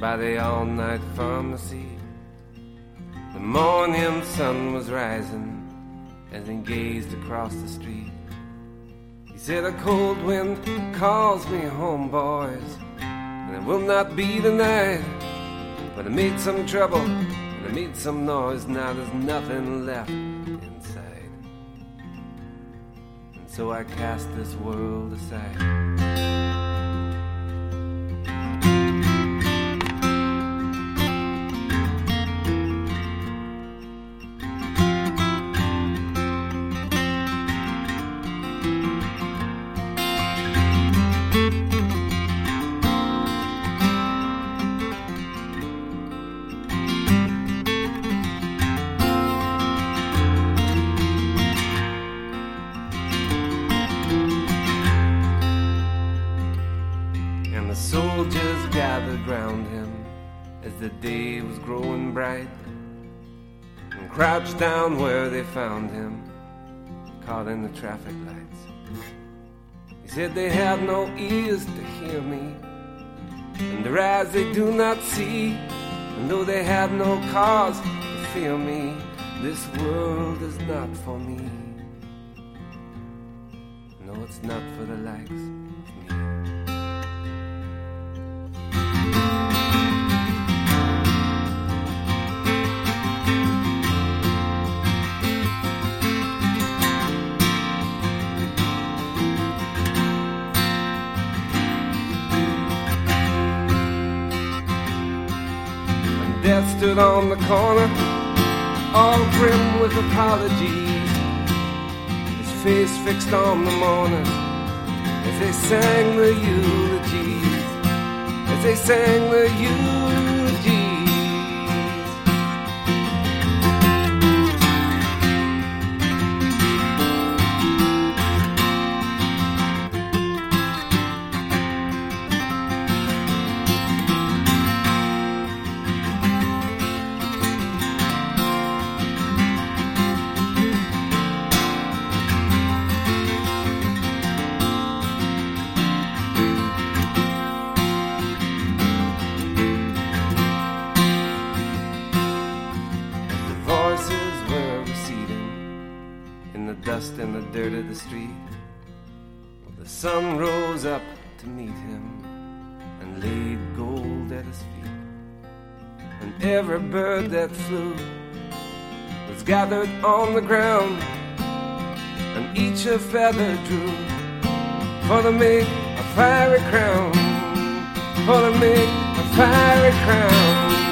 by the all night pharmacy. The morning sun was rising as he gazed across the street. He said, A cold wind calls me home, boys, and it will not be tonight. But I made some trouble and I made some noise, now there's nothing left inside. And so I cast this world aside. Gathered round him as the day was growing bright and crouched down where they found him, caught in the traffic lights. He said they have no ears to hear me, and their eyes they do not see, and though they have no cause to fear me, this world is not for me. No, it's not for the likes death stood on the corner, all grim with apologies, his face fixed on the mourners as they sang the eulogies, as they sang the eulogies. The dust and the dirt of the street. The sun rose up to meet him and laid gold at his feet. And every bird that flew was gathered on the ground, and each a feather drew for to make a fiery crown, for to make a fiery crown.